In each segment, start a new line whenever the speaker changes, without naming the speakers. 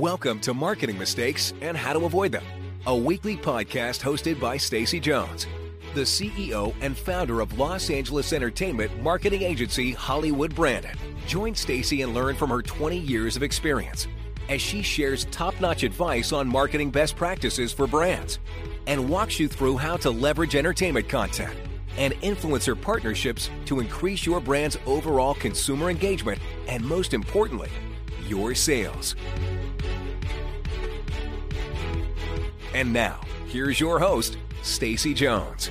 Welcome to Marketing Mistakes and How to Avoid Them, a weekly podcast hosted by Stacy Jones, the CEO and founder of Los Angeles entertainment marketing agency Hollywood Branded. Join Stacy and learn from her 20 years of experience as she shares top-notch advice on marketing best practices for brands and walks you through how to leverage entertainment content and influencer partnerships to increase your brand's overall consumer engagement and most importantly, your sales. And now, here's your host, Stacy Jones.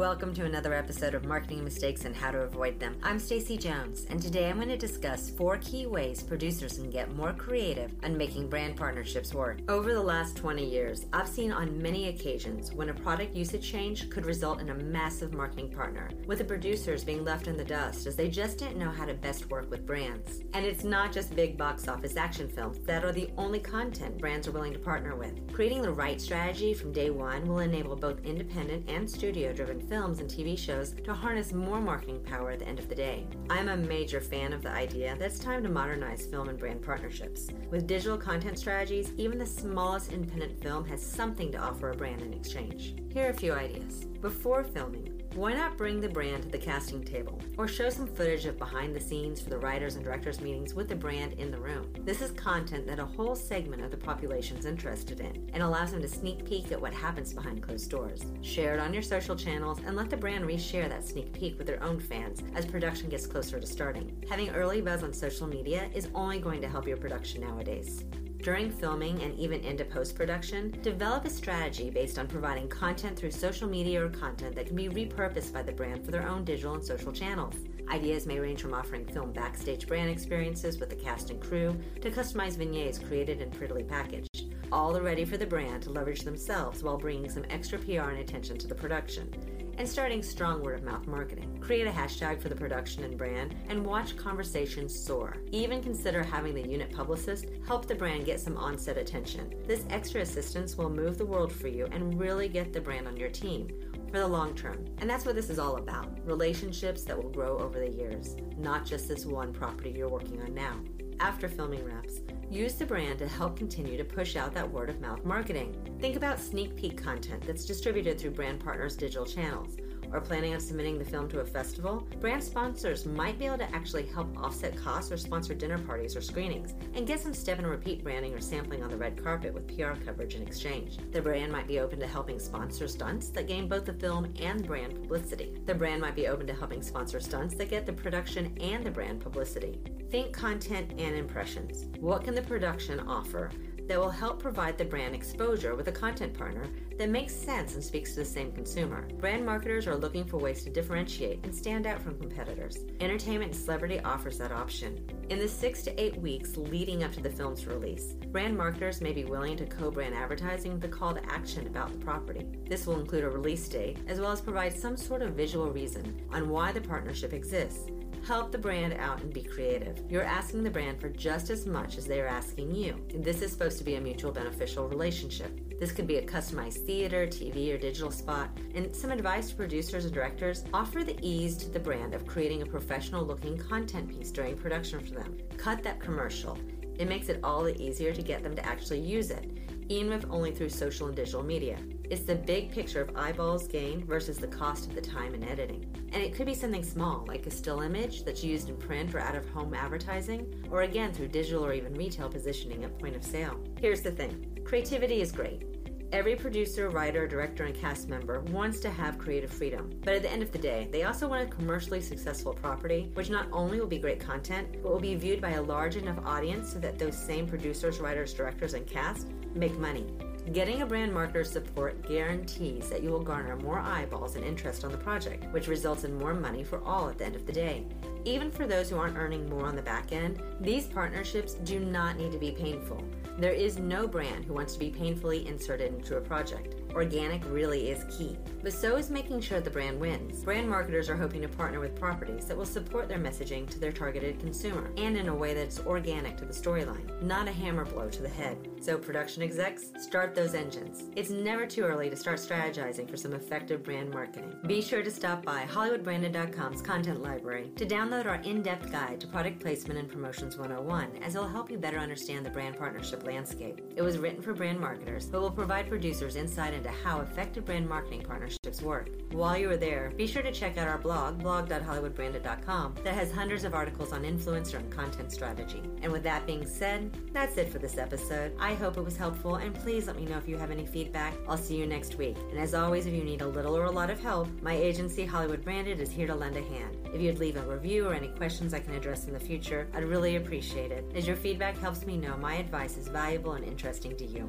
Welcome to another episode of Marketing Mistakes and How to Avoid Them. I'm Stacy Jones, and today I'm going to discuss four key ways producers can get more creative on making brand partnerships work. Over the last 20 years, I've seen on many occasions when a product usage change could result in a massive marketing partner, with the producers being left in the dust as they just didn't know how to best work with brands. And it's not just big box office action films that are the only content brands are willing to partner with. Creating the right strategy from day one will enable both independent and studio driven films and TV shows to harness more marketing power at the end of the day. I'm a major fan of the idea that it's time to modernize film and brand partnerships. With digital content strategies, even the smallest independent film has something to offer a brand in exchange. Here are a few ideas. Before filming, why not bring the brand to the casting table or show some footage of behind the scenes for the writers and directors meetings with the brand in the room? This is content that a whole segment of the population is interested in and allows them to sneak peek at what happens behind closed doors. Share it on your social channels and let the brand reshare that sneak peek with their own fans as production gets closer to starting. Having early buzz on social media is only going to help your production nowadays. During filming and even into post production, develop a strategy based on providing content through social media or content that can be repurposed by the brand for their own digital and social channels. Ideas may range from offering film backstage brand experiences with the cast and crew to customized vignettes created and prettily packaged. All are ready for the brand to leverage themselves while bringing some extra PR and attention to the production and starting strong word of mouth marketing. Create a hashtag for the production and brand and watch conversations soar. Even consider having the unit publicist help the brand get some on-set attention. This extra assistance will move the world for you and really get the brand on your team for the long term. And that's what this is all about relationships that will grow over the years, not just this one property you're working on now. After filming wraps, use the brand to help continue to push out that word of mouth marketing. Think about sneak peek content that's distributed through brand partners' digital channels or planning on submitting the film to a festival, brand sponsors might be able to actually help offset costs or sponsor dinner parties or screenings and get some step and repeat branding or sampling on the red carpet with PR coverage in exchange. The brand might be open to helping sponsor stunts that gain both the film and brand publicity. The brand might be open to helping sponsor stunts that get the production and the brand publicity. Think content and impressions. What can the production offer that will help provide the brand exposure with a content partner that makes sense and speaks to the same consumer. Brand marketers are looking for ways to differentiate and stand out from competitors. Entertainment and celebrity offers that option. In the six to eight weeks leading up to the film's release, brand marketers may be willing to co brand advertising with a call to action about the property. This will include a release date as well as provide some sort of visual reason on why the partnership exists Help the brand out and be creative. You're asking the brand for just as much as they are asking you. This is supposed to be a mutual beneficial relationship. This could be a customized theater, TV, or digital spot. And some advice to producers and directors offer the ease to the brand of creating a professional looking content piece during production for them. Cut that commercial. It makes it all the easier to get them to actually use it, even if only through social and digital media. It's the big picture of eyeballs gained versus the cost of the time and editing. And it could be something small, like a still image that's used in print or out of home advertising, or again through digital or even retail positioning at point of sale. Here's the thing creativity is great. Every producer, writer, director, and cast member wants to have creative freedom. But at the end of the day, they also want a commercially successful property, which not only will be great content, but will be viewed by a large enough audience so that those same producers, writers, directors, and cast make money. Getting a brand marketer support guarantees that you will garner more eyeballs and interest on the project, which results in more money for all at the end of the day. Even for those who aren't earning more on the back end, these partnerships do not need to be painful. There is no brand who wants to be painfully inserted into a project. Organic really is key. But so is making sure the brand wins. Brand marketers are hoping to partner with properties that will support their messaging to their targeted consumer and in a way that's organic to the storyline, not a hammer blow to the head. So, production execs, start those engines. It's never too early to start strategizing for some effective brand marketing. Be sure to stop by HollywoodBranded.com's content library to download our in depth guide to product placement and promotions 101, as it'll help you better understand the brand partnership landscape. It was written for brand marketers, but will provide producers insight into how effective brand marketing partnerships work. While you are there, be sure to check out our blog, blog.hollywoodbranded.com, that has hundreds of articles on influencer and content strategy. And with that being said, that's it for this episode. I hope it was helpful, and please let me know if you have any feedback. I'll see you next week. And as always, if you need a little or a lot of help, my agency, Hollywood Branded, is here to lend a hand. If you'd leave a review or any questions I can address in the future, I'd really appreciate it, as your feedback helps me know my advice is valuable and interesting to you.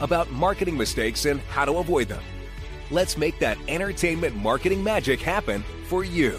about marketing mistakes and how to avoid them. Let's make that entertainment marketing magic happen for you.